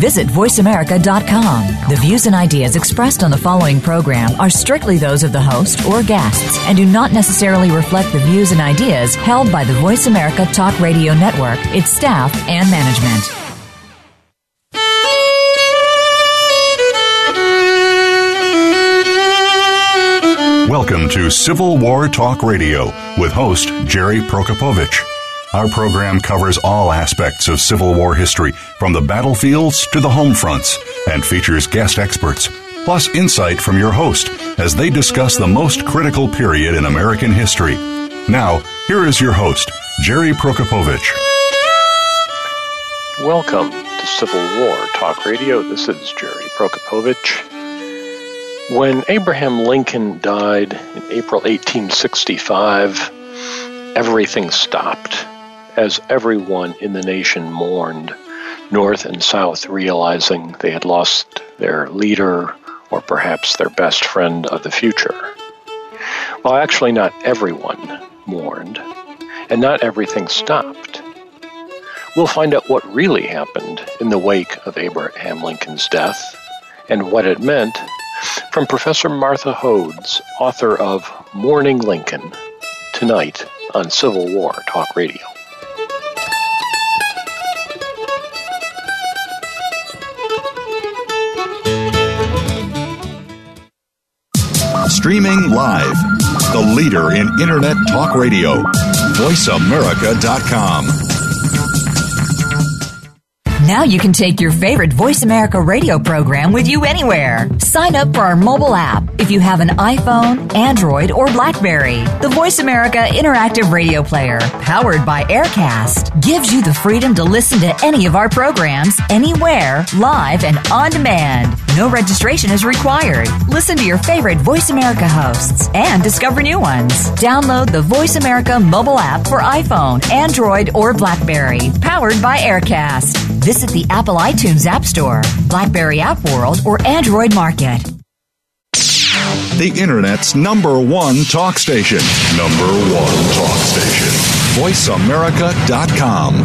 Visit VoiceAmerica.com. The views and ideas expressed on the following program are strictly those of the host or guests and do not necessarily reflect the views and ideas held by the Voice America Talk Radio Network, its staff, and management. Welcome to Civil War Talk Radio with host Jerry Prokopowicz. Our program covers all aspects of Civil War history, from the battlefields to the home fronts, and features guest experts, plus insight from your host as they discuss the most critical period in American history. Now, here is your host, Jerry Prokopowicz. Welcome to Civil War Talk Radio. This is Jerry Prokopowicz. When Abraham Lincoln died in April 1865, everything stopped as everyone in the nation mourned, North and South realizing they had lost their leader or perhaps their best friend of the future. Well, actually, not everyone mourned, and not everything stopped. We'll find out what really happened in the wake of Abraham Lincoln's death and what it meant from Professor Martha Hodes, author of Mourning Lincoln, tonight on Civil War Talk Radio. Streaming live, the leader in Internet talk radio, voiceamerica.com. Now you can take your favorite Voice America radio program with you anywhere. Sign up for our mobile app if you have an iPhone, Android, or Blackberry. The Voice America Interactive Radio Player, powered by AirKast, gives you the freedom to listen to any of our programs anywhere, live and on demand. No registration is required. Listen to your favorite Voice America hosts and discover new ones. Download the Voice America mobile app for iPhone, Android, or Blackberry, powered by AirKast. Visit the Apple iTunes App Store, Blackberry App World, or Android Market. The Internet's number one talk station. Number one talk station. VoiceAmerica.com.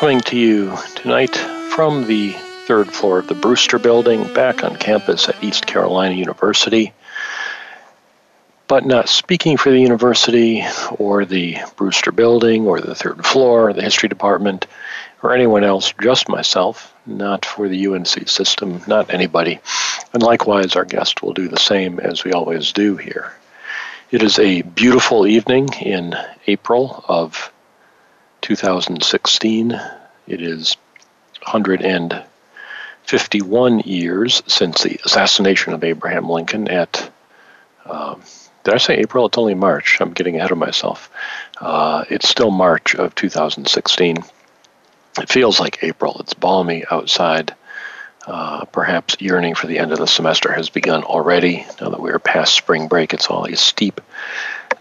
coming to you tonight from the third floor of the Brewster Building back on campus at East Carolina University. But not speaking for the university or the Brewster Building or the third floor, the history department, or anyone else, just myself, not for the UNC system, not anybody. And likewise, our guest will do the same as we always do here. It is a beautiful evening in April of 2016. It is 151 years since the assassination of Abraham Lincoln at, um, did I say April? It's only March. I'm getting ahead of myself. Uh, it's still March of 2016. It feels like April. It's balmy outside. Uh, perhaps yearning for the end of the semester has begun already. Now that we are past spring break, it's all a steep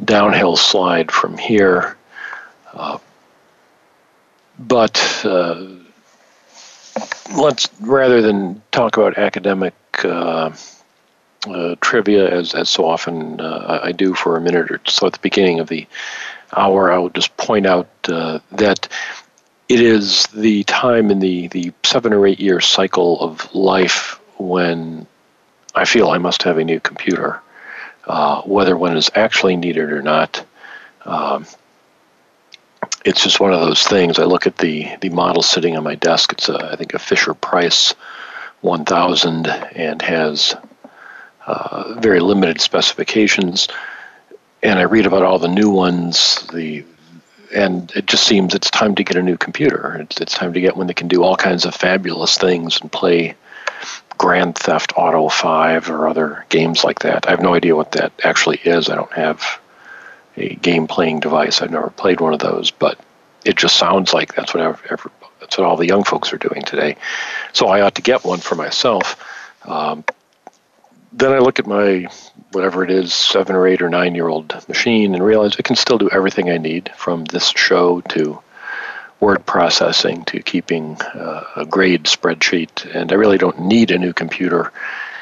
downhill slide from here. Uh, but uh, let's rather than talk about academic uh, uh, trivia, as as so often uh, I do for a minute or so at the beginning of the hour, I will just point out that it is the time in the, the seven or eight year cycle of life when I feel I must have a new computer, uh, whether one is actually needed or not. Um, it's just one of those things. I look at the, the model sitting on my desk. It's, a, I think, a Fisher Price 1000 and has uh, very limited specifications and I read about all the new ones. The and it just seems it's time to get a new computer. It's, it's time to get one that can do all kinds of fabulous things and play Grand Theft Auto 5 or other games like that. I have no idea what that actually is. I don't have a game playing device. I've never played one of those, but it just sounds like that's what that's what all the young folks are doing today. So I ought to get one for myself. Um, then I look at my whatever it is, seven or eight or nine year old machine and realize it can still do everything I need from this show to word processing to keeping uh, a grade spreadsheet. And I really don't need a new computer.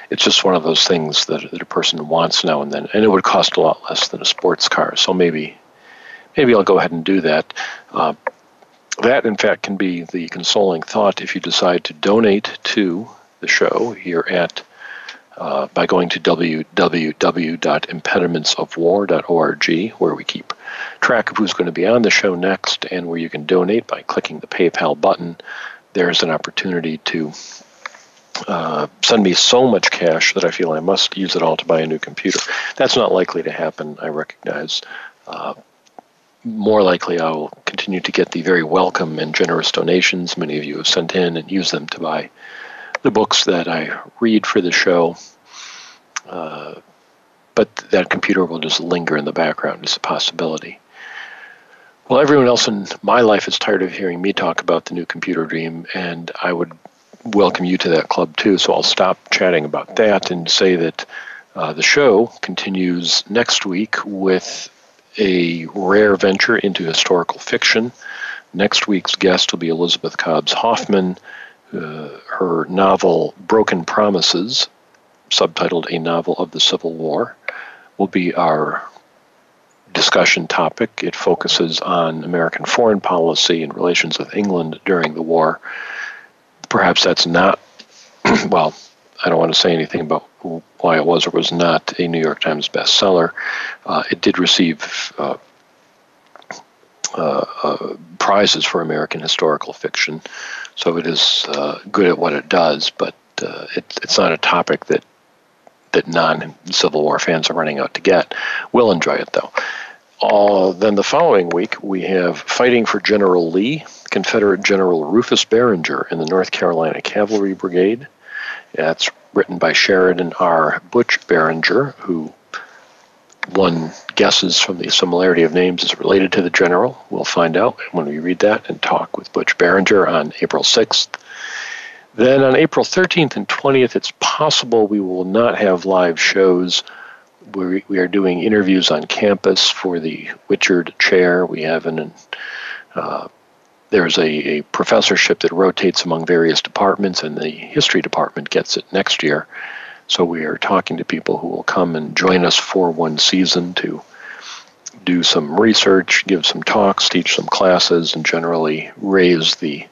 It's just one of those things that, that a person wants now and then. And it would cost a lot less than a sports car. So maybe maybe I'll go ahead and do that. Uh, that, in fact, can be the consoling thought if you decide to donate to the show here at uh, by going to www.impedimentsofwar.org, where we keep track of who's going to be on the show next, and where you can donate by clicking the PayPal button. There's an opportunity to uh, send me so much cash that I feel I must use it all to buy a new computer. That's not likely to happen, I recognize. Uh, more likely, I will continue to get the very welcome and generous donations many of you have sent in and use them to buy the books that I read for the show. Uh, but that computer will just linger in the background as a possibility. Well, everyone else in my life is tired of hearing me talk about the new computer dream, and I would welcome you to that club too. So I'll stop chatting about that and say that uh, the show continues next week with a rare venture into historical fiction. Next week's guest will be Elizabeth Cobbs Hoffman uh, her novel Broken Promises, subtitled A Novel of the Civil War, will be our discussion topic. It focuses on American foreign policy and relations with England during the war. Perhaps that's not, well, I don't want to say anything about why it was or was not a New York Times bestseller. Uh, it did receive uh, uh, uh, prizes for American historical fiction, so it is uh, good at what it does. But uh, it, it's not a topic that that non-Civil War fans are running out to get. We'll enjoy it though. Uh, then the following week we have fighting for General Lee, Confederate General Rufus Barringer in the North Carolina Cavalry Brigade. That's written by Sheridan R. Butch Barringer, who one guesses from the similarity of names is related to the general. We'll find out when we read that and talk with Butch Barringer on April 6th. Then on April 13th and 20th, it's possible we will not have live shows. We, are doing interviews on campus for the Whichard Chair. We have an uh, there's a, a professorship that rotates among various departments, and the history department gets it next year. So we are talking to people who will come and join us for one season to do some research, give some talks, teach some classes, and generally raise the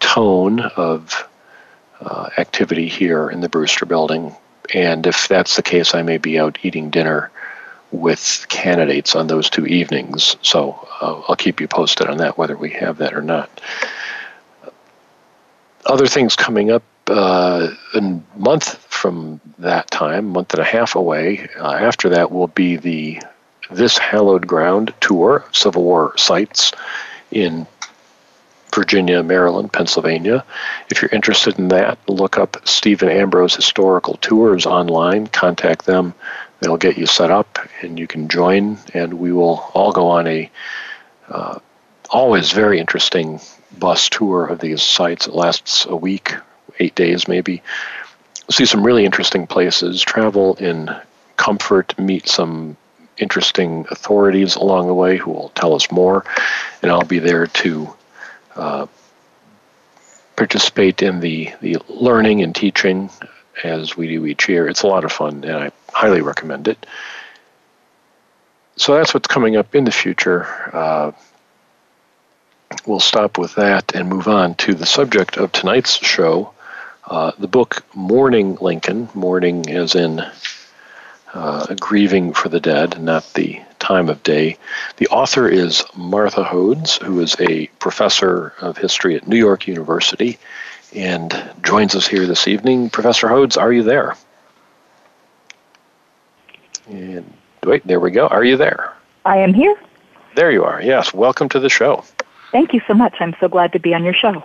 tone of uh, activity here in the Brewster building. And if that's the case, I may be out eating dinner with candidates on those two evenings. So uh, I'll keep you posted on that, whether we have that or not. Other things coming up uh, a month from that time, month and a half away, uh, after that will be the This Hallowed Ground tour Civil War sites in Virginia, Maryland, Pennsylvania. If you're interested in that, look up Stephen Ambrose Historical Tours online, contact them. They'll get you set up and you can join, and we will all go on a uh, always very interesting bus tour of these sites. It lasts a week eight days maybe. See some really interesting places, travel in comfort, meet some interesting authorities along the way who will tell us more, and I'll be there to uh, participate in the, the learning and teaching as we do each year. It's a lot of fun, and I highly recommend it. So that's what's coming up in the future. Uh, we'll stop with that and move on to the subject of tonight's show, uh, the book Mourning Lincoln, mourning as in uh, grieving for the dead, not the time of day. The author is Martha Hodes, who is a professor of history at New York University and joins us here this evening. Professor Hodes, are you there? And wait, there we go. Are you there? I am here. There you are. Yes. Welcome to the show. Thank you so much. I'm so glad to be on your show.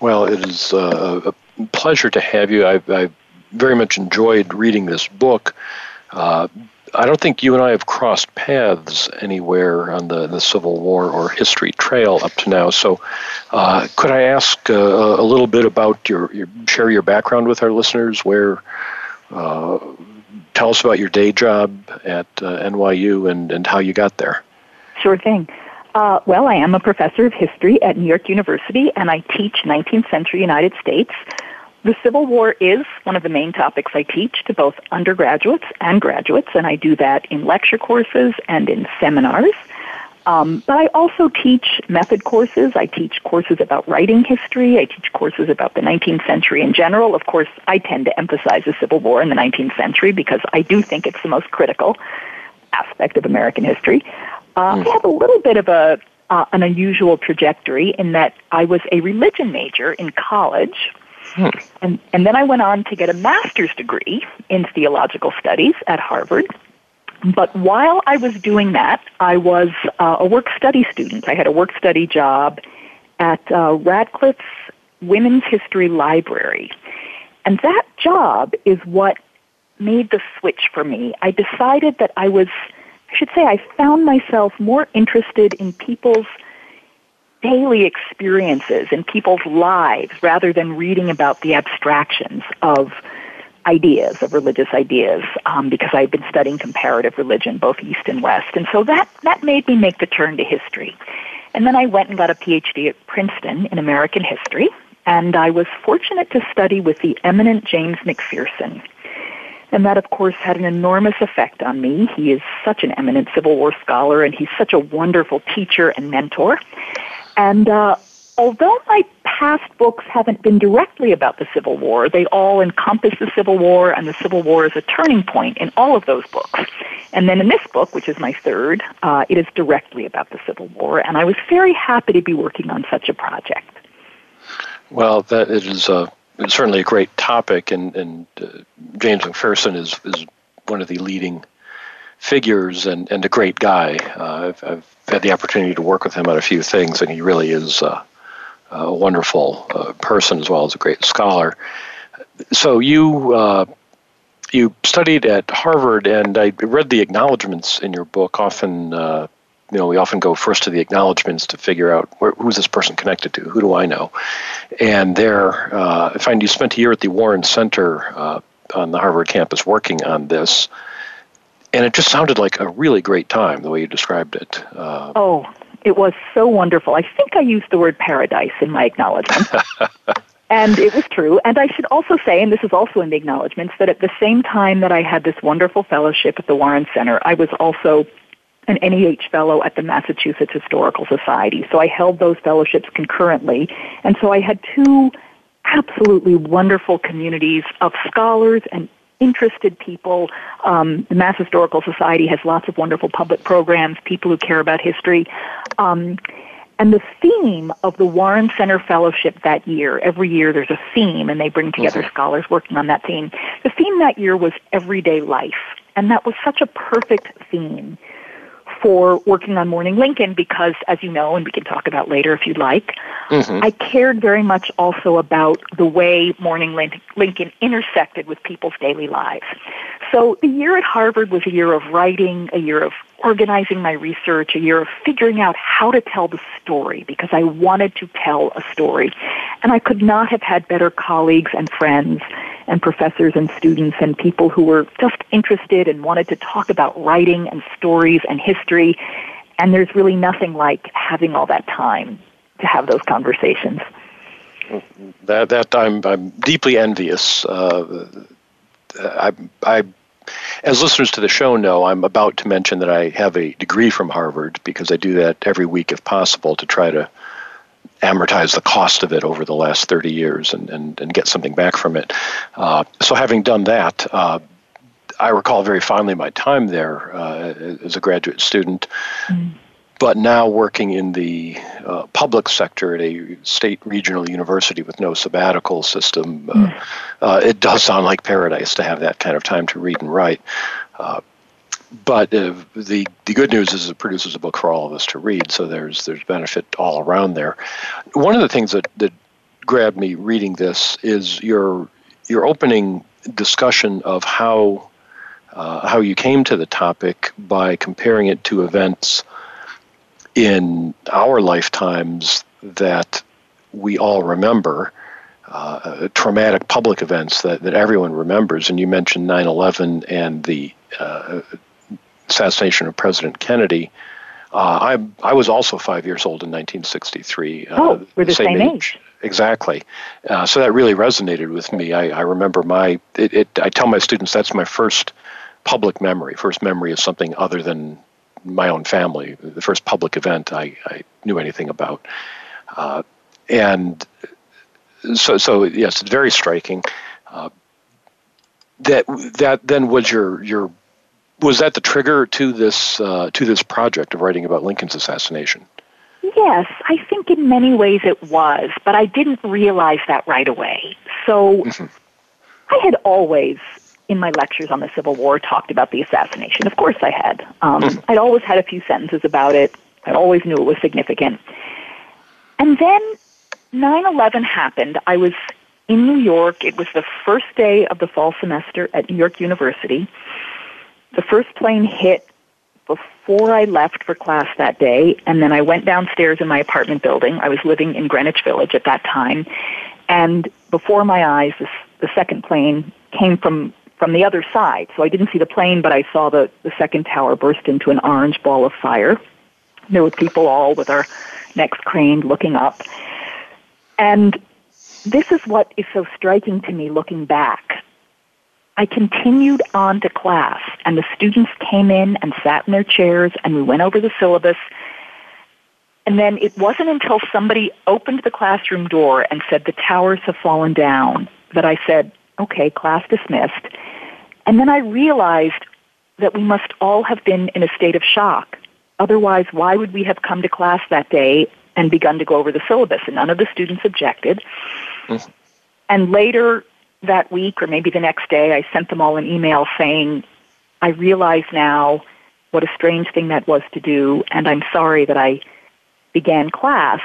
Well, it is uh, a pleasure to have you. I, I very much enjoyed reading this book. Uh, I don't think you and I have crossed paths anywhere on the, the Civil War or history trail up to now. So, uh, could I ask uh, a little bit about your, your, share your background with our listeners? Where, uh, tell us about your day job at uh, NYU and, and how you got there. Sure thing. Well, I am a professor of history at New York University, and I teach 19th century United States. The Civil War is one of the main topics I teach to both undergraduates and graduates, and I do that in lecture courses and in seminars. Um, but I also teach method courses. I teach courses about writing history. I teach courses about the 19th century in general. Of course, I tend to emphasize the Civil War in the 19th century because I do think it's the most critical aspect of American history. Uh, mm. I have a little bit of a uh, an unusual trajectory in that I was a religion major in college Hmm. And, and then I went on to get a master's degree in theological studies at Harvard. But while I was doing that, I was uh, a work study student. I had a work study job at uh, Radcliffe's Women's History Library. And that job is what made the switch for me. I decided that I was, I should say, I found myself more interested in people's daily experiences in people's lives rather than reading about the abstractions of ideas, of religious ideas, um, because I've been studying comparative religion, both East and West. And so that, that made me make the turn to history. And then I went and got a PhD at Princeton in American history, and I was fortunate to study with the eminent James McPherson. And that, of course, had an enormous effect on me. He is such an eminent Civil War scholar, and he's such a wonderful teacher and mentor. And uh, although my past books haven't been directly about the Civil War, they all encompass the Civil War, and the Civil War is a turning point in all of those books. And then in this book, which is my third, uh, it is directly about the Civil War, and I was very happy to be working on such a project. Well, that it is uh, certainly a great topic, and, and uh, James McPherson is, is one of the leading figures and, and a great guy. Uh, I've, I've, had the opportunity to work with him on a few things, and he really is uh, a wonderful uh, person as well as a great scholar. So you uh, you studied at Harvard, and I read the acknowledgments in your book. Often, you know, we often go first to the acknowledgments to figure out where, who's this person connected to. Who do I know? And there, I find you spent a year at the Warren Center on the Harvard campus working on this and it just sounded like a really great time the way you described it. Uh, oh, it was so wonderful. I think I used the word paradise in my acknowledgement. and it was true. And I should also say, and this is also in the acknowledgments, that at the same time that I had this wonderful fellowship at the Warren Center, I was also an NEH fellow at the Massachusetts Historical Society. So I held those fellowships concurrently. And so I had two absolutely wonderful communities of scholars and interested people. Um, the Mass Historical Society has lots of wonderful public programs, people who care about history. Um, and the theme of the Warren Center Fellowship that year, every year there's a theme and they bring together mm-hmm. scholars working on that theme. The theme that year was everyday life. And that was such a perfect theme for working on Mourning Lincoln because, as you know, and we can talk about later if you'd like, mm-hmm. I cared very much also about the way Mourning Lincoln intersected with people's daily lives. So the year at Harvard was a year of writing, a year of organizing my research, a year of figuring out how to tell the story because I wanted to tell a story. And I could not have had better colleagues and friends and professors and students and people who were just interested and wanted to talk about writing and stories and history. And there's really nothing like having all that time to have those conversations. That that I'm I'm deeply envious. Uh, I I as listeners to the show know, I'm about to mention that I have a degree from Harvard because I do that every week if possible to try to amortize the cost of it over the last 30 years and, and, and get something back from it. Uh, so, having done that, uh, I recall very fondly my time there uh, as a graduate student. Mm. But now working in the uh, public sector at a state regional university with no sabbatical system, uh, mm. it does sound like paradise to have that kind of time to read and write. But uh, the the good news is it produces a book for all of us to read, so there's there's benefit all around there. One of the things that, that grabbed me reading this is your your opening discussion of how uh, how you came to the topic by comparing it to events in our lifetimes that we all remember. Uh, traumatic public events that, that everyone remembers. And you mentioned 9 11 and the uh, assassination of President Kennedy. Uh, I I was also five years old in 1963. Uh, oh, we're the same, same age. age. Exactly. Uh, so that really resonated with me. I, I remember my. It, it, I tell my students that's my first public memory. First memory is something other than my own family. The first public event I, I knew anything about. Uh, and so so yes, it's very striking. Uh, that that then was your your was that the trigger to this uh, to this project of writing about Lincoln's assassination? Yes, I think in many ways it was, but I didn't realize that right away. So mm-hmm. I had always, in my lectures on the Civil War, talked about the assassination. Of course, I had. Um, mm-hmm. I'd always had a few sentences about it. I always knew it was significant. And then 9 11 happened. I was in New York. It was the first day of the fall semester at New York University. The first plane hit before I left for class that day, and then I went downstairs in my apartment building. I was living in Greenwich Village at that time, and before my eyes, this, the second plane came from from the other side. So I didn't see the plane, but I saw the, the second tower burst into an orange ball of fire. There were people all with our necks craned looking up. And this is what is so striking to me looking back. I continued on to class, and the students came in and sat in their chairs, and we went over the syllabus. And then it wasn't until somebody opened the classroom door and said, The towers have fallen down, that I said, Okay, class dismissed. And then I realized that we must all have been in a state of shock. Otherwise, why would we have come to class that day and begun to go over the syllabus? And none of the students objected. Mm-hmm. And later, that week or maybe the next day, I sent them all an email saying, I realize now what a strange thing that was to do, and I'm sorry that I began class.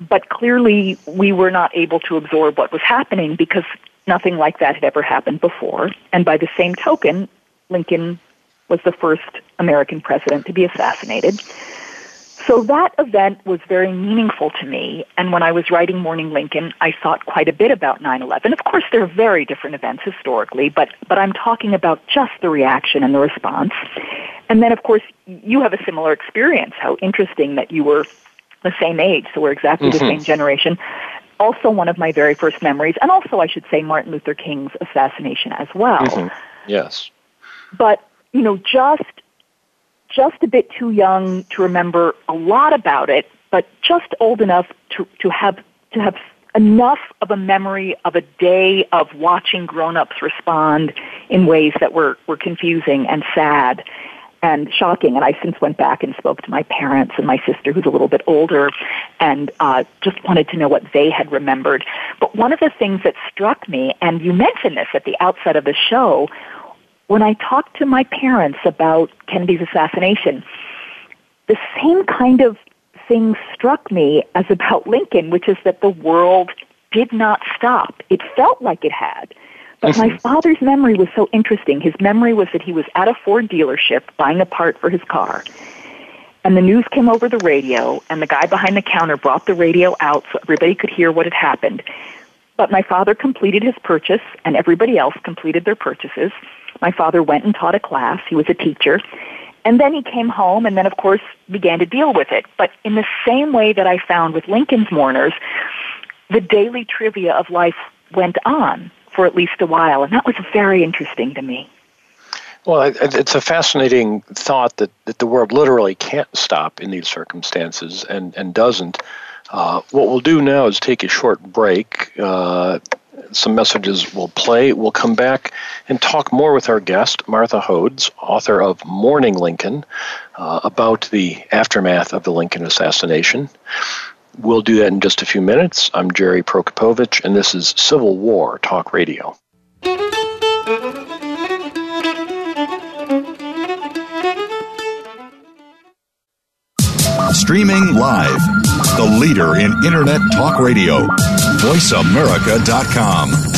But clearly, we were not able to absorb what was happening because nothing like that had ever happened before. And by the same token, Lincoln was the first American president to be assassinated. So that event was very meaningful to me. And when I was writing Mourning Lincoln, I thought quite a bit about 9-11. Of course, they're very different events historically, but, but I'm talking about just the reaction and the response. And then, of course, you have a similar experience. How interesting that you were the same age, so we're exactly mm-hmm. the same generation. Also, one of my very first memories, and also, I should say, Martin Luther King's assassination as well. Mm-hmm. Yes. But, you know, just just a bit too young to remember a lot about it, but just old enough to, to have to have enough of a memory of a day of watching grown-ups respond in ways that were, were confusing and sad and shocking. And I since went back and spoke to my parents and my sister, who's a little bit older, and uh, just wanted to know what they had remembered. But one of the things that struck me, and you mentioned this at the outset of the show, when I talked to my parents about Kennedy's assassination, the same kind of thing struck me as about Lincoln, which is that the world did not stop. It felt like it had. But my father's memory was so interesting. His memory was that he was at a Ford dealership buying a part for his car. And the news came over the radio, and the guy behind the counter brought the radio out so everybody could hear what had happened. But my father completed his purchase, and everybody else completed their purchases. My father went and taught a class. He was a teacher. And then he came home and then, of course, began to deal with it. But in the same way that I found with Lincoln's mourners, the daily trivia of life went on for at least a while. And that was very interesting to me. Well, it's a fascinating thought that, that the world literally can't stop in these circumstances and, and doesn't. Uh, what we'll do now is take a short break. Uh, some messages will play. We'll come back and talk more with our guest, Martha Hodes, author of Mourning Lincoln, uh, about the aftermath of the Lincoln assassination. We'll do that in just a few minutes. I'm Jerry Prokopowicz, and this is Civil War Talk Radio. Streaming live, the leader in Internet Talk Radio VoiceAmerica.com.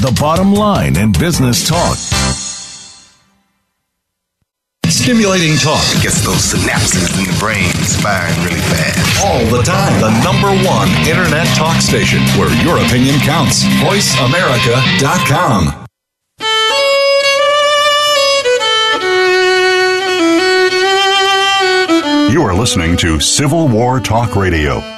the bottom line in business talk. Stimulating talk gets those synapses in the brain firing really fast. All the time. The number one internet talk station where your opinion counts. VoiceAmerica.com. You are listening to Civil War Talk Radio.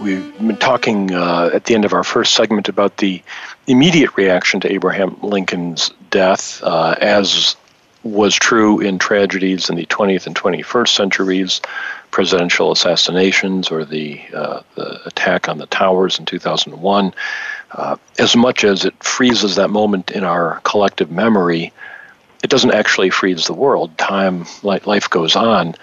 We've been talking uh, at the end of our first segment about the immediate reaction to Abraham Lincoln's death, uh, as was true in tragedies in the 20th and 21st centuries, presidential assassinations or the, uh, the attack on the towers in 2001. Uh, as much as it freezes that moment in our collective memory, it doesn't actually freeze the world. Time, life goes on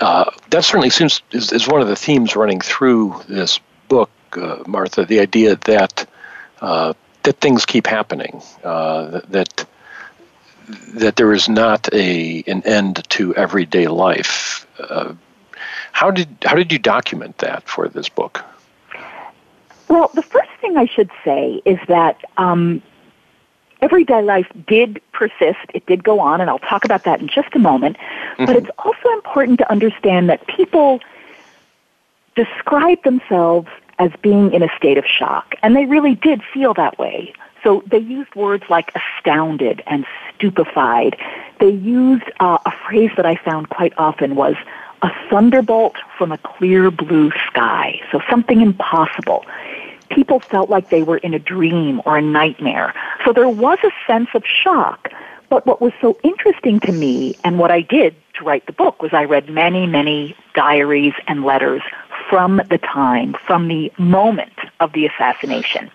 uh, that certainly seems is, is one of the themes running through this book, uh, Martha. The idea that uh, that things keep happening, uh, that that there is not a an end to everyday life. Uh, how did how did you document that for this book? Well, the first thing I should say is that um, everyday life did persist. It did go on, and I'll talk about that in just a moment. Mm-hmm. But it's also important to understand that people describe themselves as being in a state of shock, and they really did feel that way. So they used words like astounded and stupefied. They used uh, a phrase that I found quite often was a thunderbolt from a clear blue sky. So something impossible people felt like they were in a dream or a nightmare. So there was a sense of shock. But what was so interesting to me and what I did to write the book was I read many, many diaries and letters from the time, from the moment of the assassination.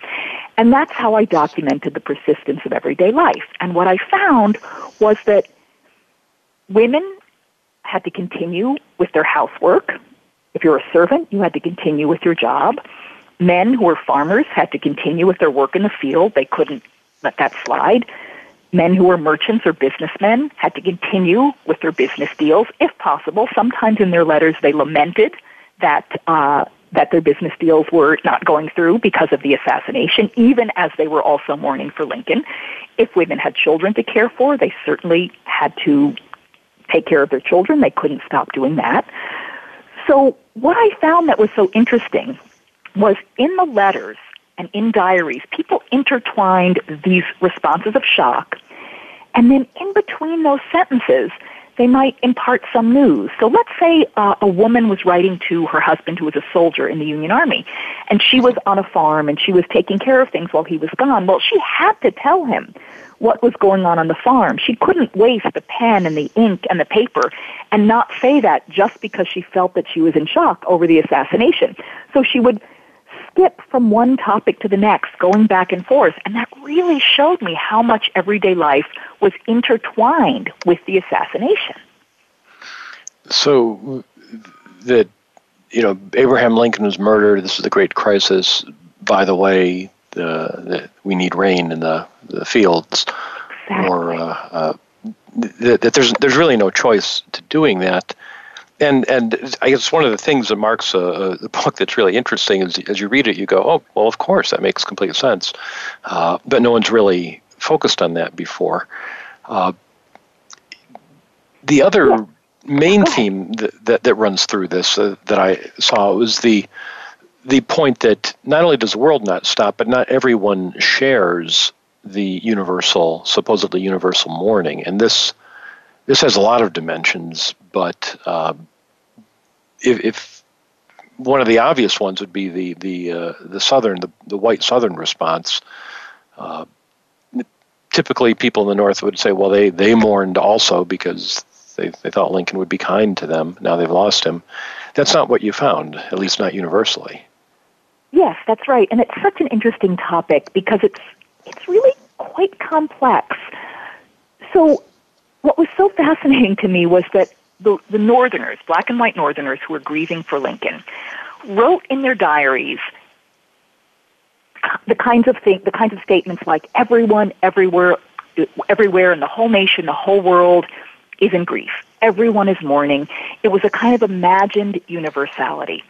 And that's how I documented the persistence of everyday life. And what I found was that women had to continue with their housework. If you're a servant, you had to continue with your job. Men who were farmers had to continue with their work in the field. They couldn't let that slide. Men who were merchants or businessmen had to continue with their business deals, if possible. Sometimes in their letters they lamented that uh, that their business deals were not going through because of the assassination, even as they were also mourning for Lincoln. If women had children to care for, they certainly had to take care of their children. They couldn't stop doing that. So what I found that was so interesting was in the letters and in diaries, people intertwined these responses of shock, and then in between those sentences, they might impart some news. So let's say uh, a woman was writing to her husband who was a soldier in the Union Army, and she was on a farm and she was taking care of things while he was gone. Well, she had to tell him what was going on on the farm. She couldn't waste the pen and the ink and the paper and not say that just because she felt that she was in shock over the assassination. So she would skip from one topic to the next, going back and forth. And that really showed me how much everyday life was intertwined with the assassination. So that you know Abraham Lincoln was murdered. This is the great crisis. By the way, the, the we need rain in the the fields, exactly. or uh, uh, that, that there's there's really no choice to doing that. And and I guess one of the things that marks a, a book that's really interesting is as you read it, you go, oh well, of course that makes complete sense, uh, but no one's really focused on that before. Uh, the other main theme that, that, that runs through this uh, that I saw was the the point that not only does the world not stop, but not everyone shares the universal, supposedly universal mourning, and this this has a lot of dimensions. But uh, if, if, one of the obvious ones would be the the uh, the southern the, the white southern response. Uh, typically, people in the north would say, well, they they mourned also because they, they thought Lincoln would be kind to them. Now they've lost him. That's not what you found, at least not universally. Yes, that's right. And it's such an interesting topic because it's it's really quite complex. So what was so fascinating to me was that the, the Northerners, black and white Northerners who were grieving for Lincoln, wrote in their diaries the kinds of thing, the kinds of statements like everyone, everywhere, everywhere in the whole nation, the whole world is in grief. Everyone is mourning. It was a kind of imagined universality.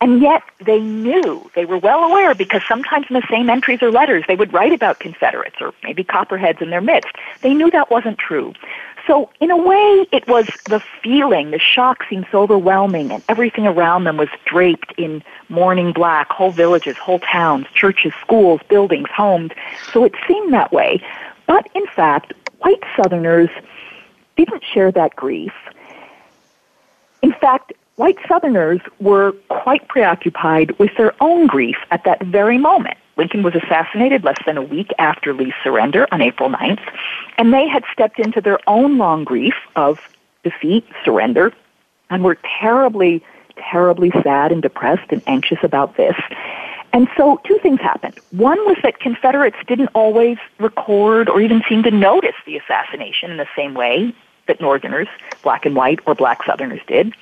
And yet they knew, they were well aware because sometimes in the same entries or letters they would write about Confederates or maybe Copperheads in their midst. They knew that wasn't true. So in a way it was the feeling, the shock seemed so overwhelming and everything around them was draped in mourning black, whole villages, whole towns, churches, schools, buildings, homes. So it seemed that way. But in fact, white Southerners didn't share that grief. In fact, white Southerners were quite preoccupied with their own grief at that very moment. Lincoln was assassinated less than a week after Lee's surrender on April 9th, and they had stepped into their own long grief of defeat, surrender, and were terribly, terribly sad and depressed and anxious about this. And so two things happened. One was that Confederates didn't always record or even seem to notice the assassination in the same way that Northerners, black and white, or black Southerners did.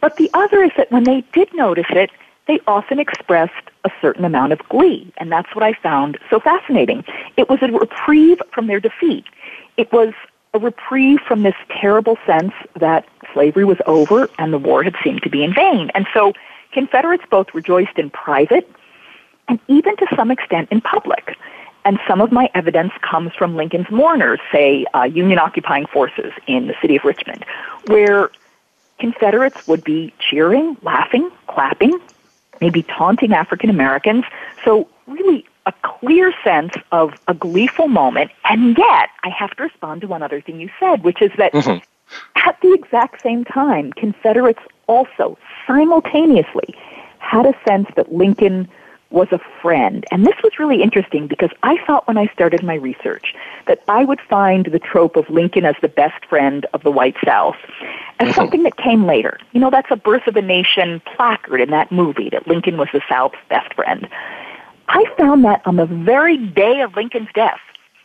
But the other is that when they did notice it, they often expressed a certain amount of glee, and that's what I found so fascinating. It was a reprieve from their defeat. It was a reprieve from this terrible sense that slavery was over and the war had seemed to be in vain. And so Confederates both rejoiced in private and even to some extent in public. And some of my evidence comes from Lincoln's mourners, say uh, Union occupying forces in the city of Richmond, where Confederates would be cheering, laughing, clapping, maybe taunting African Americans. So, really, a clear sense of a gleeful moment. And yet, I have to respond to one other thing you said, which is that mm-hmm. at the exact same time, Confederates also simultaneously had a sense that Lincoln was a friend. And this was really interesting because I thought when I started my research that I would find the trope of Lincoln as the best friend of the white South as mm-hmm. something that came later. You know, that's a birth of a nation placard in that movie that Lincoln was the South's best friend. I found that on the very day of Lincoln's death.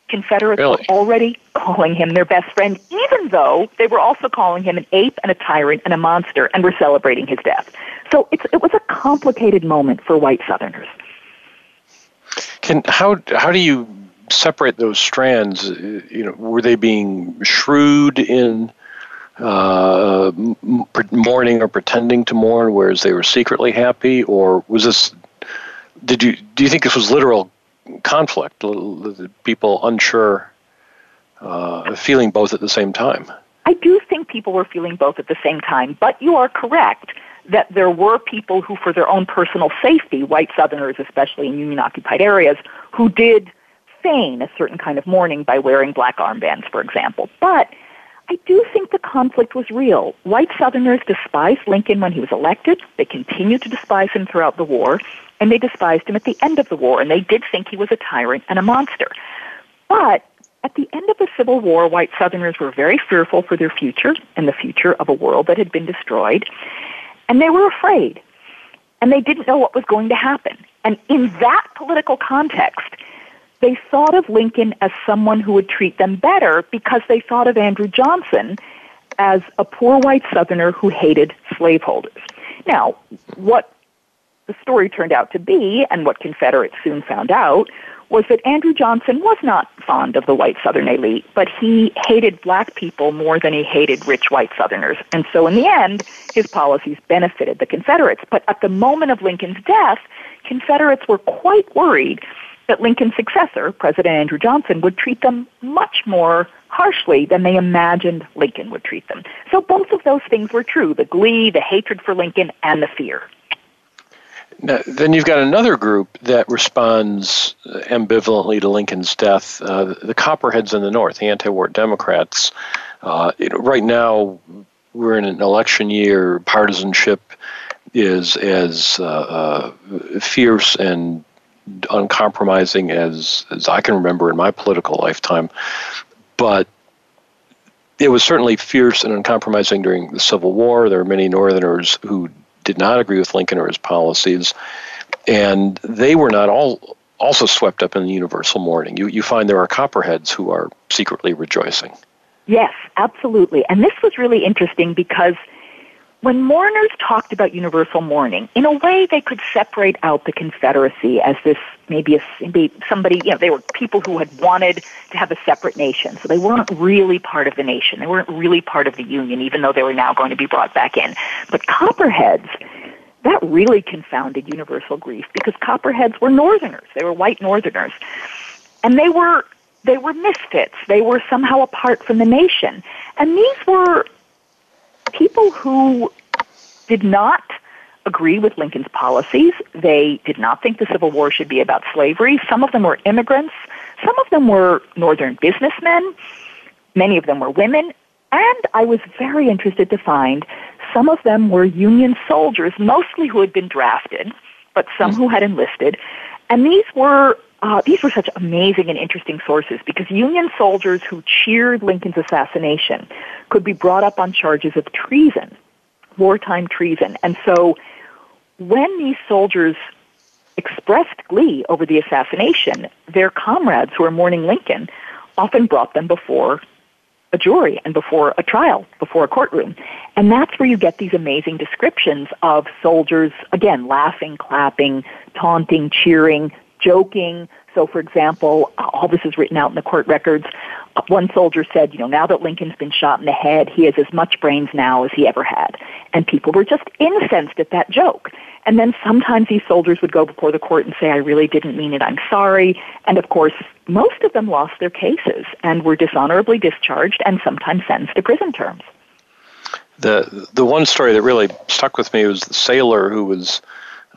Confederates really? were already calling him their best friend, even though they were also calling him an ape and a tyrant and a monster and were celebrating his death. So it was a complicated moment for white Southerners. Can how how do you separate those strands? You know, were they being shrewd in uh, mourning or pretending to mourn, whereas they were secretly happy, or was this? Did you do you think this was literal conflict, people unsure, uh, feeling both at the same time. I do think people were feeling both at the same time, but you are correct that there were people who, for their own personal safety, white Southerners, especially in Union occupied areas, who did feign a certain kind of mourning by wearing black armbands, for example. But I do think the conflict was real. White Southerners despised Lincoln when he was elected. They continued to despise him throughout the war and they despised him at the end of the war, and they did think he was a tyrant and a monster. But at the end of the Civil War, white Southerners were very fearful for their future and the future of a world that had been destroyed, and they were afraid. And they didn't know what was going to happen. And in that political context, they thought of Lincoln as someone who would treat them better because they thought of Andrew Johnson as a poor white Southerner who hated slaveholders. Now, what the story turned out to be, and what Confederates soon found out, was that Andrew Johnson was not fond of the white Southern elite, but he hated black people more than he hated rich white Southerners. And so in the end, his policies benefited the Confederates. But at the moment of Lincoln's death, Confederates were quite worried that Lincoln's successor, President Andrew Johnson, would treat them much more harshly than they imagined Lincoln would treat them. So both of those things were true the glee, the hatred for Lincoln, and the fear. Now, then you've got another group that responds ambivalently to Lincoln's death uh, the Copperheads in the North, the anti war Democrats. Uh, know, right now, we're in an election year, partisanship is as uh, uh fierce and uncompromising as, as I can remember in my political lifetime. But it was certainly fierce and uncompromising during the Civil War. There were many Northerners who did not agree with Lincoln or his policies, and they were not all also swept up in the universal mourning. You you find there are copperheads who are secretly rejoicing. Yes, absolutely. And this was really interesting because when mourners talked about universal mourning, in a way they could separate out the Confederacy as this maybe a, maybe somebody, you know, they were people who had wanted to have a separate nation. So they weren't really part of the nation. They weren't really part of the Union, even though they were now going to be brought back in. But Copperheads, that really confounded universal grief because Copperheads were Northerners. They were white Northerners. And they were they were misfits. They were somehow apart from the nation. And these were people who did not agree with Lincoln's policies. They did not think the Civil War should be about slavery. Some of them were immigrants. Some of them were Northern businessmen. Many of them were women. And I was very interested to find some of them were Union soldiers, mostly who had been drafted, but some who had enlisted. And these were uh, these were such amazing and interesting sources because Union soldiers who cheered Lincoln's assassination could be brought up on charges of treason, wartime treason. And so when these soldiers expressed glee over the assassination, their comrades who were mourning Lincoln often brought them before a jury and before a trial, before a courtroom. And that's where you get these amazing descriptions of soldiers, again, laughing, clapping, taunting, cheering, joking. So, for example, all this is written out in the court records. Uh, one soldier said, you know, now that Lincoln's been shot in the head, he has as much brains now as he ever had. And people were just incensed at that joke. And then sometimes these soldiers would go before the court and say, I really didn't mean it, I'm sorry. And of course, most of them lost their cases and were dishonorably discharged and sometimes sentenced to prison terms. The, the one story that really stuck with me was the sailor who was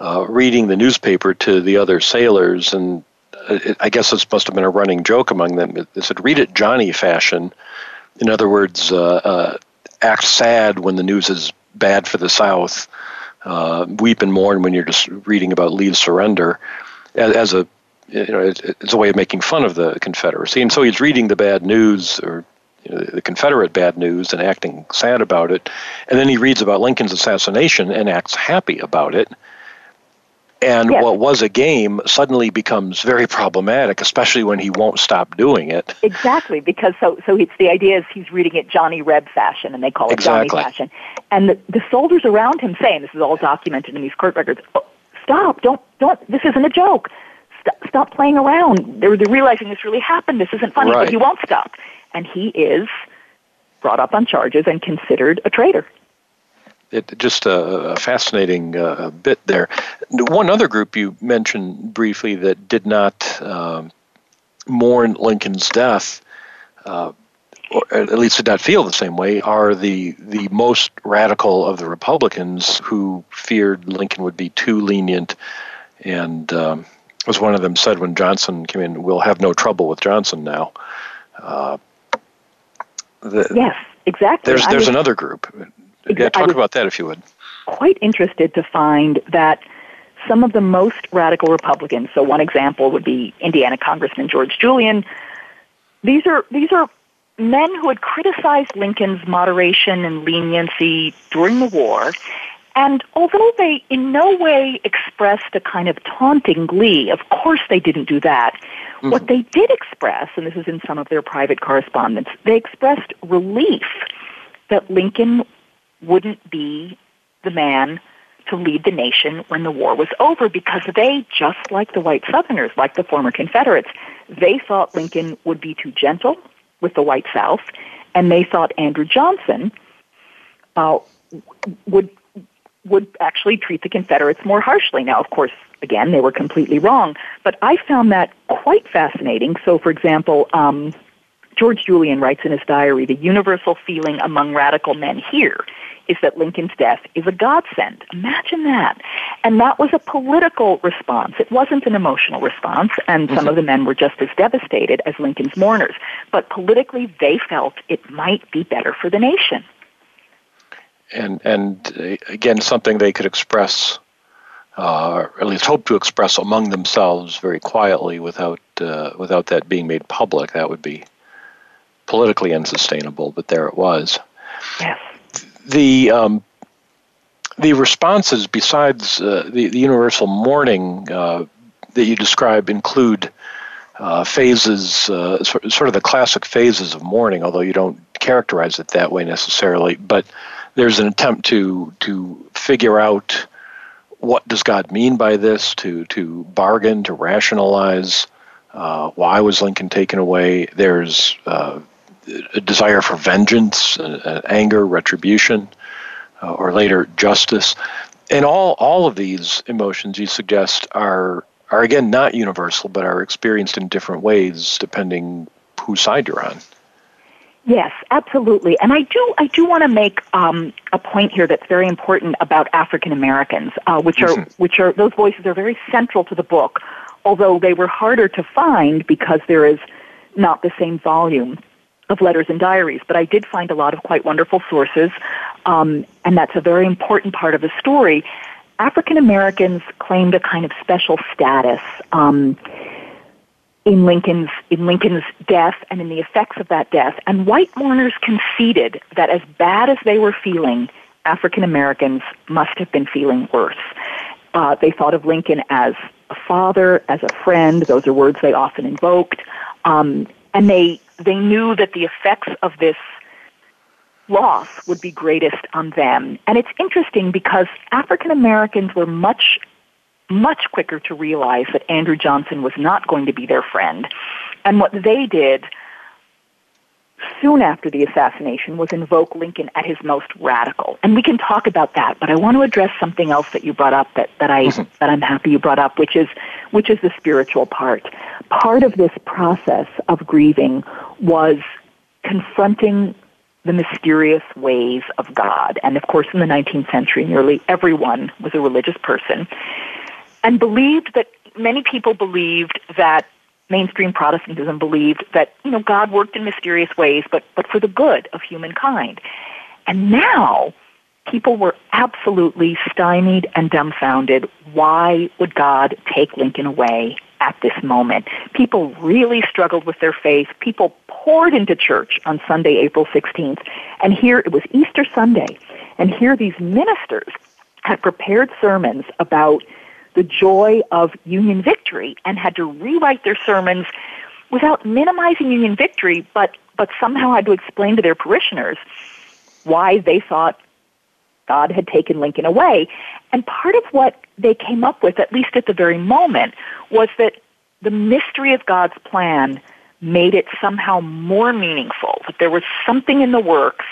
uh, reading the newspaper to the other sailors, and it, I guess this must have been a running joke among them. It said, "Read it Johnny fashion." In other words, uh, uh, act sad when the news is bad for the South. Uh, weep and mourn when you're just reading about Lee's surrender, as, as a you know, it's a way of making fun of the Confederacy. And so he's reading the bad news or you know, the Confederate bad news and acting sad about it, and then he reads about Lincoln's assassination and acts happy about it and yes. what was a game suddenly becomes very problematic, especially when he won't stop doing it. Exactly, because so so it's the idea is he's reading it Johnny Reb fashion, and they call it exactly. Johnny fashion, and the, the soldiers around him saying, "This is all documented in these court records. Oh, stop! Don't don't! This isn't a joke. Stop, stop playing around. They're, they're realizing this really happened. This isn't funny, right. but he won't stop, and he is brought up on charges and considered a traitor it just a, a fascinating uh, bit there. One other group you mentioned briefly that did not um, mourn Lincoln's death, uh, or at least did not feel the same way, are the the most radical of the Republicans who feared Lincoln would be too lenient, and um, as one of them said when Johnson came in, "We'll have no trouble with Johnson now." Uh, the, yes, exactly. There's there's I mean, another group yeah, talk about that if you would. Quite interested to find that some of the most radical Republicans. So one example would be Indiana Congressman George Julian. These are these are men who had criticized Lincoln's moderation and leniency during the war, And although they in no way expressed a kind of taunting glee, of course they didn't do that. Mm-hmm. What they did express, and this is in some of their private correspondence, they expressed relief that Lincoln wouldn't be the man to lead the nation when the war was over because they, just like the white Southerners, like the former Confederates, they thought Lincoln would be too gentle with the white South, and they thought Andrew Johnson uh, would would actually treat the Confederates more harshly. Now, of course, again, they were completely wrong, but I found that quite fascinating. So, for example, um, George Julian writes in his diary, the universal feeling among radical men here is that Lincoln's death is a godsend. Imagine that. And that was a political response. It wasn't an emotional response, and some of the men were just as devastated as Lincoln's mourners. But politically, they felt it might be better for the nation. And, and uh, again, something they could express, uh, or at least hope to express among themselves very quietly without, uh, without that being made public. That would be politically unsustainable, but there it was. Yes the um, the responses besides uh, the, the universal mourning uh, that you describe include uh, phases, uh, sort, sort of the classic phases of mourning, although you don't characterize it that way necessarily. But there's an attempt to to figure out what does God mean by this, to to bargain, to rationalize uh, why was Lincoln taken away. There's uh, a desire for vengeance, uh, anger, retribution, uh, or later justice. And all, all of these emotions you suggest are, are, again, not universal, but are experienced in different ways depending whose side you're on. Yes, absolutely. And I do, I do want to make um, a point here that's very important about African Americans, uh, which are, mm-hmm. which are, those voices are very central to the book, although they were harder to find because there is not the same volume of letters and diaries, but I did find a lot of quite wonderful sources, um, and that's a very important part of the story. African Americans claimed a kind of special status um, in Lincoln's in Lincoln's death and in the effects of that death, and white mourners conceded that as bad as they were feeling, African Americans must have been feeling worse. Uh, they thought of Lincoln as a father, as a friend. Those are words they often invoked. Um, and they they knew that the effects of this loss would be greatest on them. And it's interesting because African Americans were much much quicker to realize that Andrew Johnson was not going to be their friend. And what they did soon after the assassination was invoke Lincoln at his most radical. And we can talk about that, but I want to address something else that you brought up that, that I mm-hmm. that I'm happy you brought up, which is which is the spiritual part. Part of this process of grieving was confronting the mysterious ways of God. And of course in the 19th century nearly everyone was a religious person and believed that many people believed that mainstream Protestantism believed that, you know, God worked in mysterious ways, but, but for the good of humankind. And now, people were absolutely stymied and dumbfounded. Why would God take Lincoln away at this moment? People really struggled with their faith. People poured into church on Sunday, April 16th. And here it was Easter Sunday. And here these ministers had prepared sermons about the joy of Union victory and had to rewrite their sermons without minimizing Union victory, but, but somehow had to explain to their parishioners why they thought God had taken Lincoln away. And part of what they came up with, at least at the very moment, was that the mystery of God's plan made it somehow more meaningful, that there was something in the works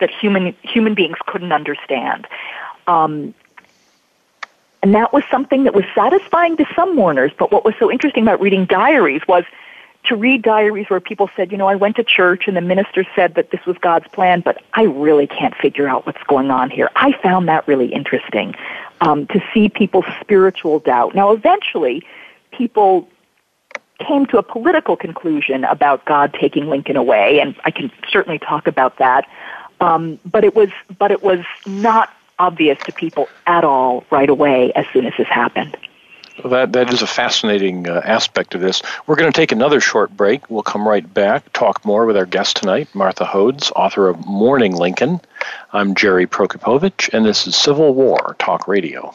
that human, human beings couldn't understand. Um, and that was something that was satisfying to some mourners. But what was so interesting about reading diaries was to read diaries where people said, you know, I went to church and the minister said that this was God's plan, but I really can't figure out what's going on here. I found that really interesting um, to see people's spiritual doubt. Now, eventually, people came to a political conclusion about God taking Lincoln away, and I can certainly talk about that. Um, but it was, but it was not obvious to people at all right away as soon as this happened. That that is a fascinating uh, aspect of this. We're going to take another short break. We'll come right back, talk more with our guest tonight, Martha Hodes, author of Mourning Lincoln. I'm Jerry Prokopowicz, and this is Civil War Talk Radio.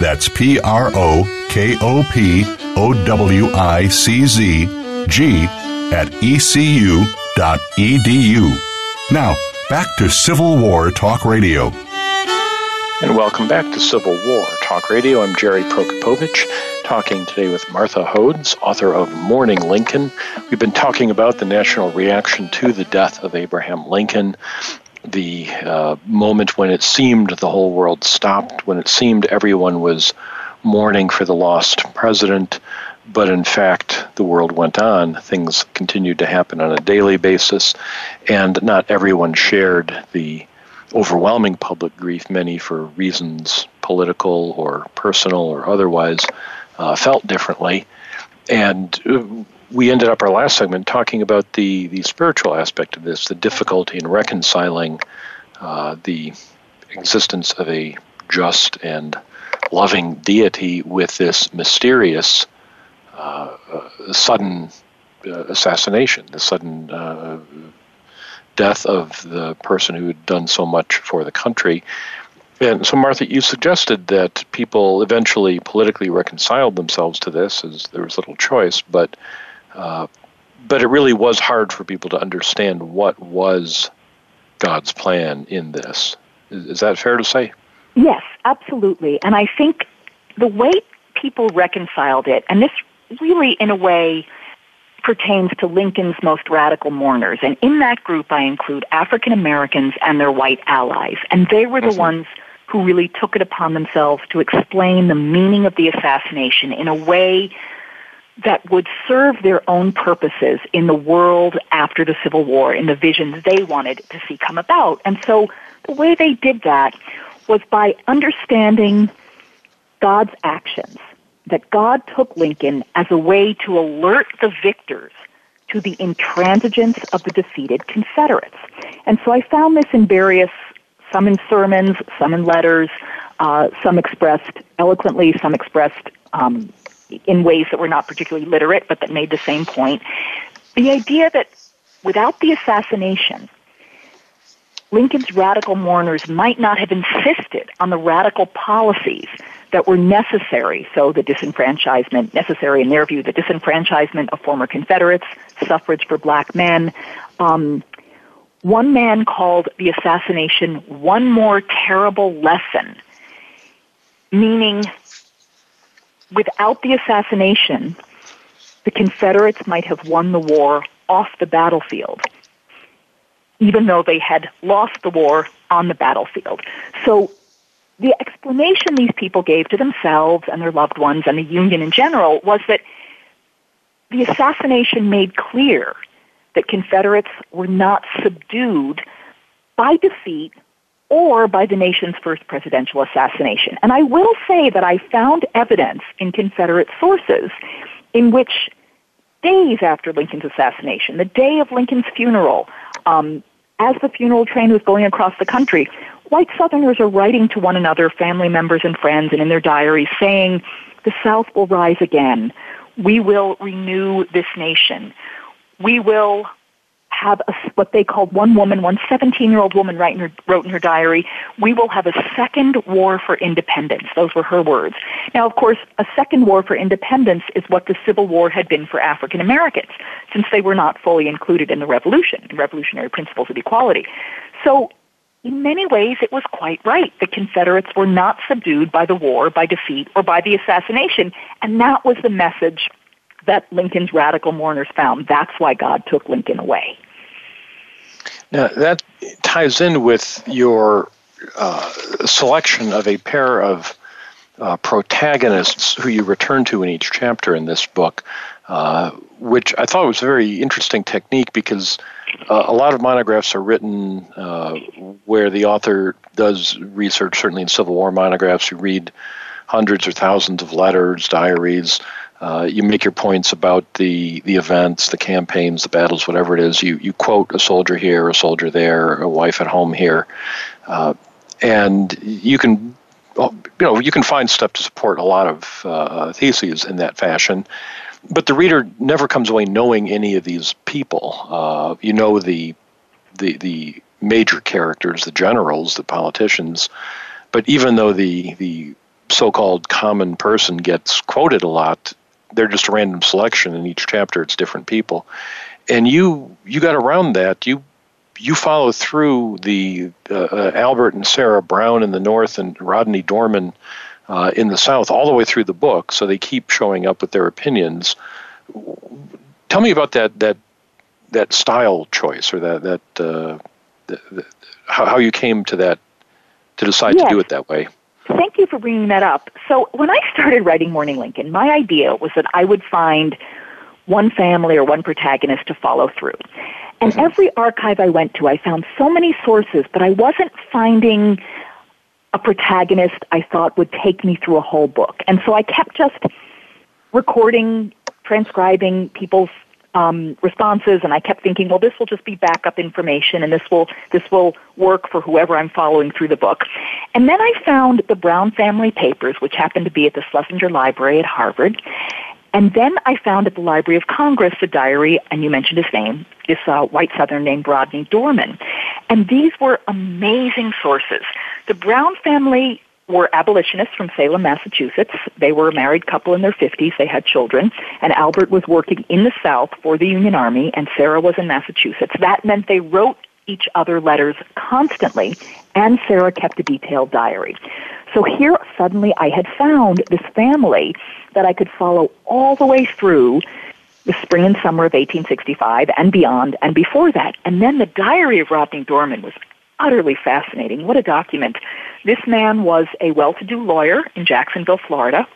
That's P R O K O P O W I C Z G at ecu.edu. Now, back to Civil War Talk Radio. And welcome back to Civil War Talk Radio. I'm Jerry Prokopowicz, talking today with Martha Hodes, author of Mourning Lincoln. We've been talking about the national reaction to the death of Abraham Lincoln, the uh, moment when it seemed the whole world stopped, when it seemed everyone was mourning for the lost president, but in fact, the world went on. Things continued to happen on a daily basis, and not everyone shared the overwhelming public grief, many for reasons political or personal or otherwise, uh, felt differently. And uh, we ended up our last segment talking about the, the spiritual aspect of this, the difficulty in reconciling uh, the existence of a just and loving deity with this mysterious uh, uh, sudden uh, assassination, the sudden uh, death of the person who had done so much for the country. And so, Martha, you suggested that people eventually politically reconciled themselves to this, as there was little choice, but uh, but it really was hard for people to understand what was God's plan in this. Is, is that fair to say? Yes, absolutely. And I think the way people reconciled it, and this really, in a way, pertains to Lincoln's most radical mourners. And in that group, I include African Americans and their white allies. And they were the Mhm. ones who really took it upon themselves to explain the meaning of the assassination in a way that would serve their own purposes in the world after the Civil War, in the visions they wanted to see come about. And so the way they did that was by understanding God's actions, that God took Lincoln as a way to alert the victors to the intransigence of the defeated Confederates. And so I found this in various, some in sermons, some in letters, uh, some expressed eloquently, some expressed um, in ways that were not particularly literate, but that made the same point. The idea that without the assassination, Lincoln's radical mourners might not have insisted on the radical policies that were necessary. So the disenfranchisement, necessary in their view, the disenfranchisement of former Confederates, suffrage for black men. Um, one man called the assassination one more terrible lesson, meaning without the assassination, the Confederates might have won the war off the battlefield, even though they had lost the war on the battlefield. So the explanation these people gave to themselves and their loved ones and the Union in general was that the assassination made clear that Confederates were not subdued by defeat or by the nation's first presidential assassination. And I will say that I found evidence in Confederate sources in which days after Lincoln's assassination, the day of Lincoln's funeral, um, as the funeral train was going across the country, white Southerners are writing to one another, family members and friends, and in their diaries saying, the South will rise again. We will renew this nation. We will have a, what they called one woman, one 17 year old woman in her, wrote in her diary, we will have a second war for independence. Those were her words. Now, of course, a second war for independence is what the Civil War had been for African Americans, since they were not fully included in the revolution, in revolutionary principles of equality. So, in many ways, it was quite right. The Confederates were not subdued by the war, by defeat, or by the assassination, and that was the message that Lincoln's radical mourners found. That's why God took Lincoln away. Now, that ties in with your uh, selection of a pair of uh, protagonists who you return to in each chapter in this book, uh, which I thought was a very interesting technique because uh, a lot of monographs are written uh, where the author does research, certainly in Civil War monographs, you read hundreds or thousands of letters, diaries, uh, you make your points about the, the events, the campaigns, the battles, whatever it is. You, you quote a soldier here, a soldier there, a wife at home here. Uh, and you can you know you can find stuff to support a lot of uh, theses in that fashion but the reader never comes away knowing any of these people uh, you know the the the major characters the generals the politicians but even though the the so-called common person gets quoted a lot they're just a random selection in each chapter. It's different people. And you you got around that. You you follow through the uh, uh, Albert and Sarah Brown in the north and Rodney Dorman uh, in the south all the way through the book so they keep showing up with their opinions. Tell me about that that that style choice or that that uh, the, the, how, how you came to that to decide yes. to do it that way Thank you for bringing that up. So, when I started writing Mourning Lincoln, my idea was that I would find one family or one protagonist to follow through. And mm-hmm. every archive I went to, I found so many sources, but I wasn't finding a protagonist I thought would take me through a whole book. And so I kept just recording, transcribing people's um, responses, and I kept thinking, well, this will just be backup information, and this will this will work for whoever I'm following through the book. And then I found the Brown family papers, which happened to be at the Schlesinger Library at Harvard. And then I found at the Library of Congress a diary, and you mentioned his name, this uh, white Southern named Rodney Dorman. And these were amazing sources. The Brown family were abolitionists from Salem, Massachusetts. They were a married couple in their 50s. They had children. And Albert was working in the South for the Union Army, and Sarah was in Massachusetts. That meant they wrote each other letters constantly, and Sarah kept a detailed diary. So here, suddenly, I had found this family that I could follow all the way through the spring and summer of 1865 and beyond and before that. And then the diary of Rodney Dorman was utterly fascinating. What a document. This man was a well-to-do lawyer in Jacksonville, Florida.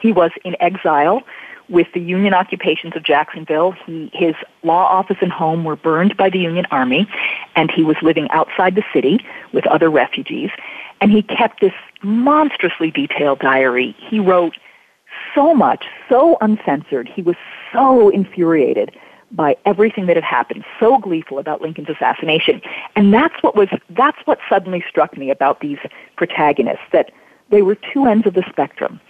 He was in exile with the Union occupations of Jacksonville. He, his law office and home were burned by the Union Army, and he was living outside the city with other refugees. And he kept this monstrously detailed diary. He wrote so much, so uncensored. He was so infuriated by everything that had happened, so gleeful about Lincoln's assassination. And that's what was that's what suddenly struck me about these protagonists that they were two ends of the spectrum.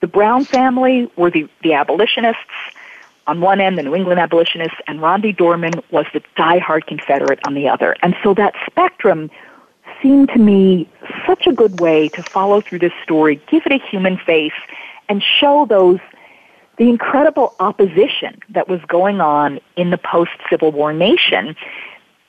The Brown family were the, the abolitionists on one end, the New England abolitionists, and Rodney Dorman was the diehard Confederate on the other. And so that spectrum seemed to me such a good way to follow through this story, give it a human face, and show those the incredible opposition that was going on in the post-Civil War nation,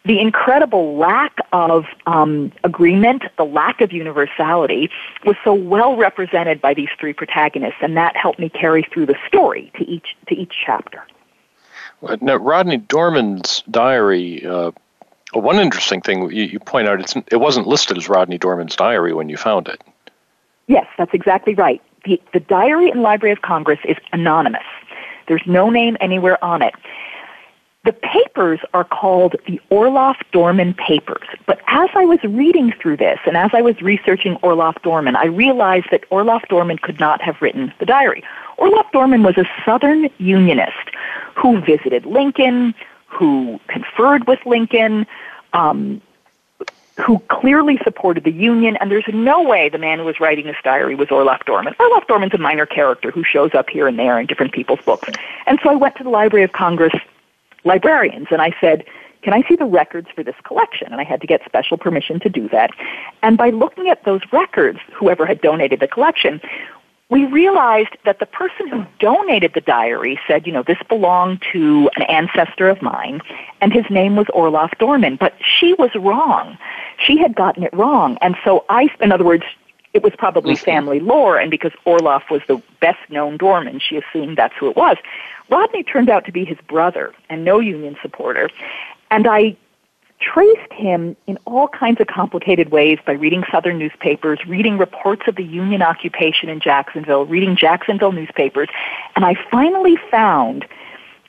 the incredible lack of um, agreement, the lack of universality, was so well represented by these three protagonists, and that helped me carry through the story to each to each chapter. Now, Rodney Dorman's diary uh, one interesting thing you, you point out, it's, it wasn't listed as Rodney Dorman's diary when you found it. Yes, that's exactly right. The, the diary in Library of Congress is anonymous. There's no name anywhere on it. The papers are called the Orloff Dorman Papers. But as I was reading through this and as I was researching Orloff Dorman, I realized that Orloff Dorman could not have written the diary. Orloff Dorman was a Southern Unionist who visited Lincoln, who conferred with Lincoln, um, who clearly supported the Union, and there's no way the man who was writing this diary was Orloff Dorman. Orloff Dorman's a minor character who shows up here and there in different people's books. And so I went to the Library of Congress librarians and I said, can I see the records for this collection? And I had to get special permission to do that. And by looking at those records, whoever had donated the collection, we realized that the person who donated the diary said, you know, this belonged to an ancestor of mine, and his name was Orloff Dorman. But she was wrong. She had gotten it wrong. And so I, in other words, it was probably mm-hmm. family lore, and because Orloff was the best known Dorman, she assumed that's who it was. Rodney turned out to be his brother and no Union supporter. And I traced him in all kinds of complicated ways by reading Southern newspapers, reading reports of the Union occupation in Jacksonville, reading Jacksonville newspapers, and I finally found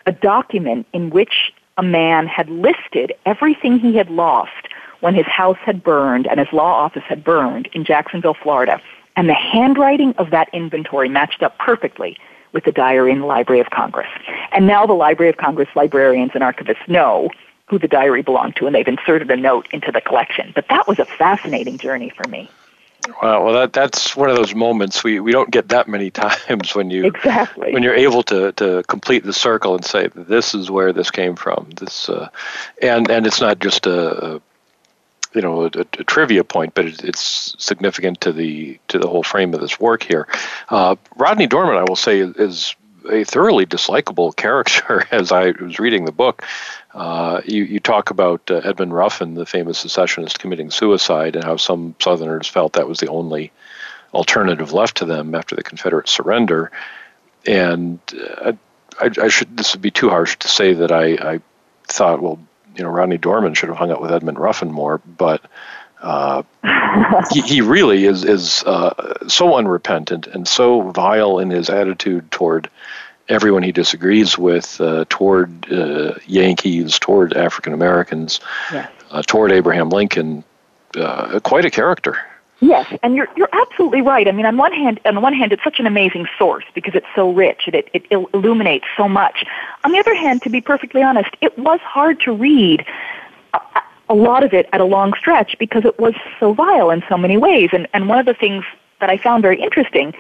a document in which a man had listed everything he had lost when his house had burned and his law office had burned in Jacksonville, Florida. And the handwriting of that inventory matched up perfectly with the diary in the Library of Congress. And now the Library of Congress librarians and archivists know who the diary belonged to, and they've inserted a note into the collection. But that was a fascinating journey for me. Wow, well, that that's one of those moments we, we don't get that many times when you exactly when you're able to, to complete the circle and say this is where this came from. This uh, and and it's not just a, you know a, a trivia point, but it, it's significant to the to the whole frame of this work here. Uh, Rodney Dorman, I will say, is a thoroughly dislikable character. As I was reading the book, uh, you you talk about uh, Edmund Ruffin, the famous secessionist, committing suicide, and how some Southerners felt that was the only alternative left to them after the Confederate surrender. And uh, I, I, should this would be too harsh to say that I, I thought, well, you know Rodney Dorman should have hung out with Edmund Ruffin more, but uh, he, he really is is uh, so unrepentant and so vile in his attitude toward everyone he disagrees with, uh, toward uh, Yankees, toward African Americans. Uh, toward Abraham Lincoln. Uh, quite a character. Yes, and you're you're absolutely right. I mean, on one hand, on one hand, it's such an amazing source because it's so rich and it, it illuminates so much. On the other hand, to be perfectly honest, it was hard to read a, lot of it at a long stretch because it was so vile in so many ways. And and one of the things that I found very interesting,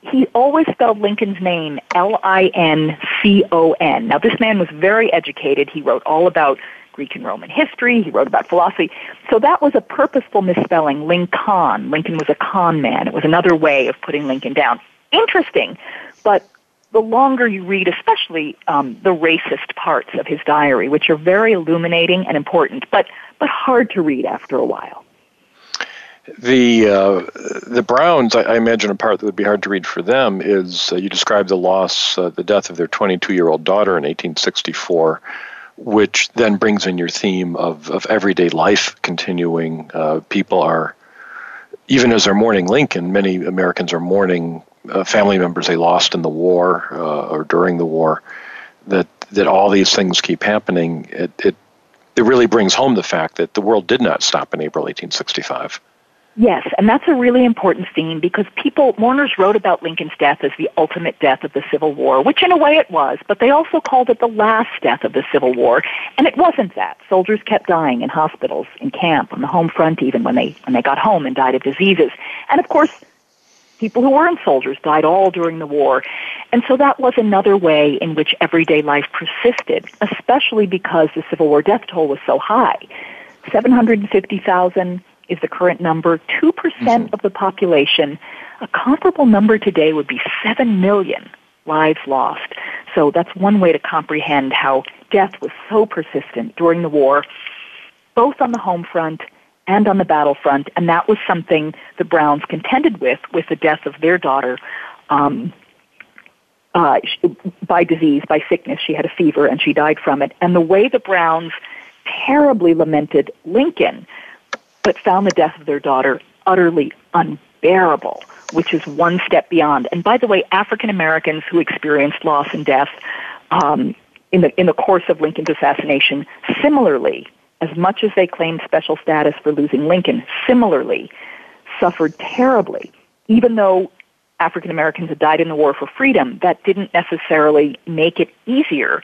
he always spelled Lincoln's name L I N C O N. Now, this man was very educated. He wrote all about Greek and Roman history. He wrote about philosophy. So that was a purposeful misspelling, Lincoln. Lincoln was a con man. It was another way of putting Lincoln down. Interesting, but the longer you read, especially um, the racist parts of his diary, which are very illuminating and important, but but hard to read after a while. The uh, the Browns, I, I, imagine, a part that would be hard to read for them is uh, you describe the loss, uh, the death of their 22 year old daughter in 1864 which then brings in your theme of, of everyday life continuing. Uh, people are, even as they're mourning Lincoln, many Americans are mourning uh, family members they lost in the war uh, or during the war. That that all these things keep happening. It, it it really brings home the fact that the world did not stop in April 1865. Yes, and that's a really important theme because people, mourners wrote about Lincoln's death as the ultimate death of the Civil War, which in a way it was, but they also called it the last death of the Civil War, and it wasn't that. Soldiers kept dying in hospitals, in camp, on the home front even when they, when they got home and died of diseases. And of course, people who weren't soldiers died all during the war. And so that was another way in which everyday life persisted, especially because the Civil War death toll was so high. 750,000 is the current number, 2% mm hmm of the population. A comparable number today would be 7 million lives lost. So that's one way to comprehend how death was so persistent during the war, both on the home front and on the battlefront. And that was something the Browns contended with, with the death of their daughter. Um, uh, by disease, by sickness. She had a fever and she died from it. And the way the Browns terribly lamented Lincoln, but found the death of their daughter utterly unbearable, which is one step beyond. And by the way, African Americans who experienced loss and death um, in the in the course of Lincoln's assassination, similarly, as much as they claimed special status for losing Lincoln, similarly suffered terribly. Even though African Americans had died in the war for freedom, that didn't necessarily make it easier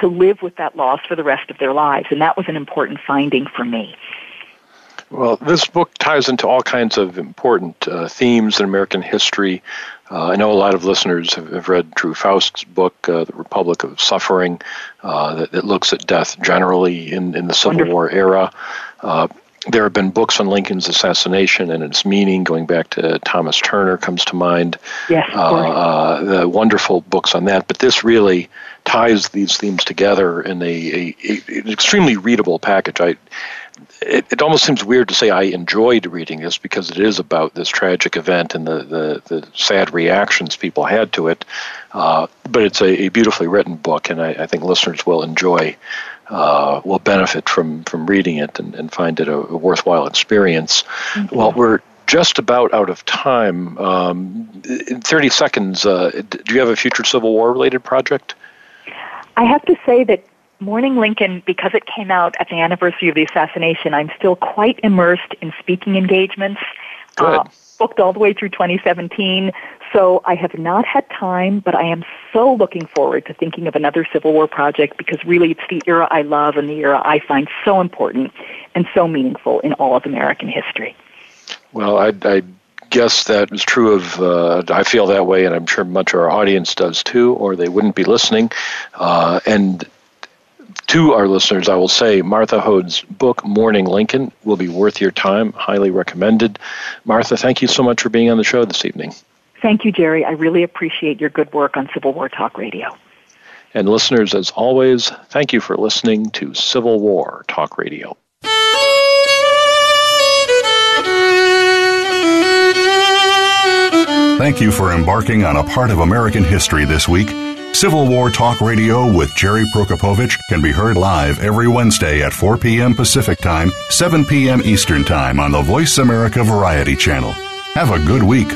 to live with that loss for the rest of their lives. And that was an important finding for me. Well, this book ties into all kinds of important uh, themes in American history. Uh, I know a lot of listeners have, have read Drew Faust's book, uh, The Republic of Suffering, uh, that, that, looks at death generally in, in the Civil Wonderful. War era. Uh, there have been books on Lincoln's assassination and its meaning, going back to Thomas Turner comes to mind. Yes, uh, the wonderful books on that. But this really ties these themes together in a, a, a an extremely readable package. I it, it almost seems weird to say I enjoyed reading this because it is about this tragic event and the, the, the sad reactions people had to it. Uh, but it's a, a, beautifully written book, and I, I think listeners will enjoy, uh, will benefit from, from reading it and, and find it a, a worthwhile experience. Mm-hmm. Well, we're just about out of time. Um, in 30 seconds, uh, do you have a future Civil War related project? I have to say that Mourning Lincoln, because it came out at the anniversary of the assassination, I'm still quite immersed in speaking engagements. Uh, booked all the way through 2017. So I have not had time, but I am so looking forward to thinking of another Civil War project because really it's the era I love and the era I find so important and so meaningful in all of American history. Well, I, I guess that is true of, uh, I feel that way, and I'm sure much of our audience does too, or they wouldn't be listening. Uh, and to our listeners, I will say Martha Hodes' book, Mourning Lincoln, will be worth your time. Highly recommended. Martha, thank you so much for being on the show this evening. Thank you, Jerry. I really appreciate your good work on Civil War Talk Radio. And listeners, as always, thank you for listening to Civil War Talk Radio. Thank you for embarking on a part of American history this week. Civil War Talk Radio with Jerry Prokopowicz can be heard live every Wednesday at 4 p.m. Pacific Time, 7 p.m. Eastern Time on the Voice America Variety Channel. Have a good week.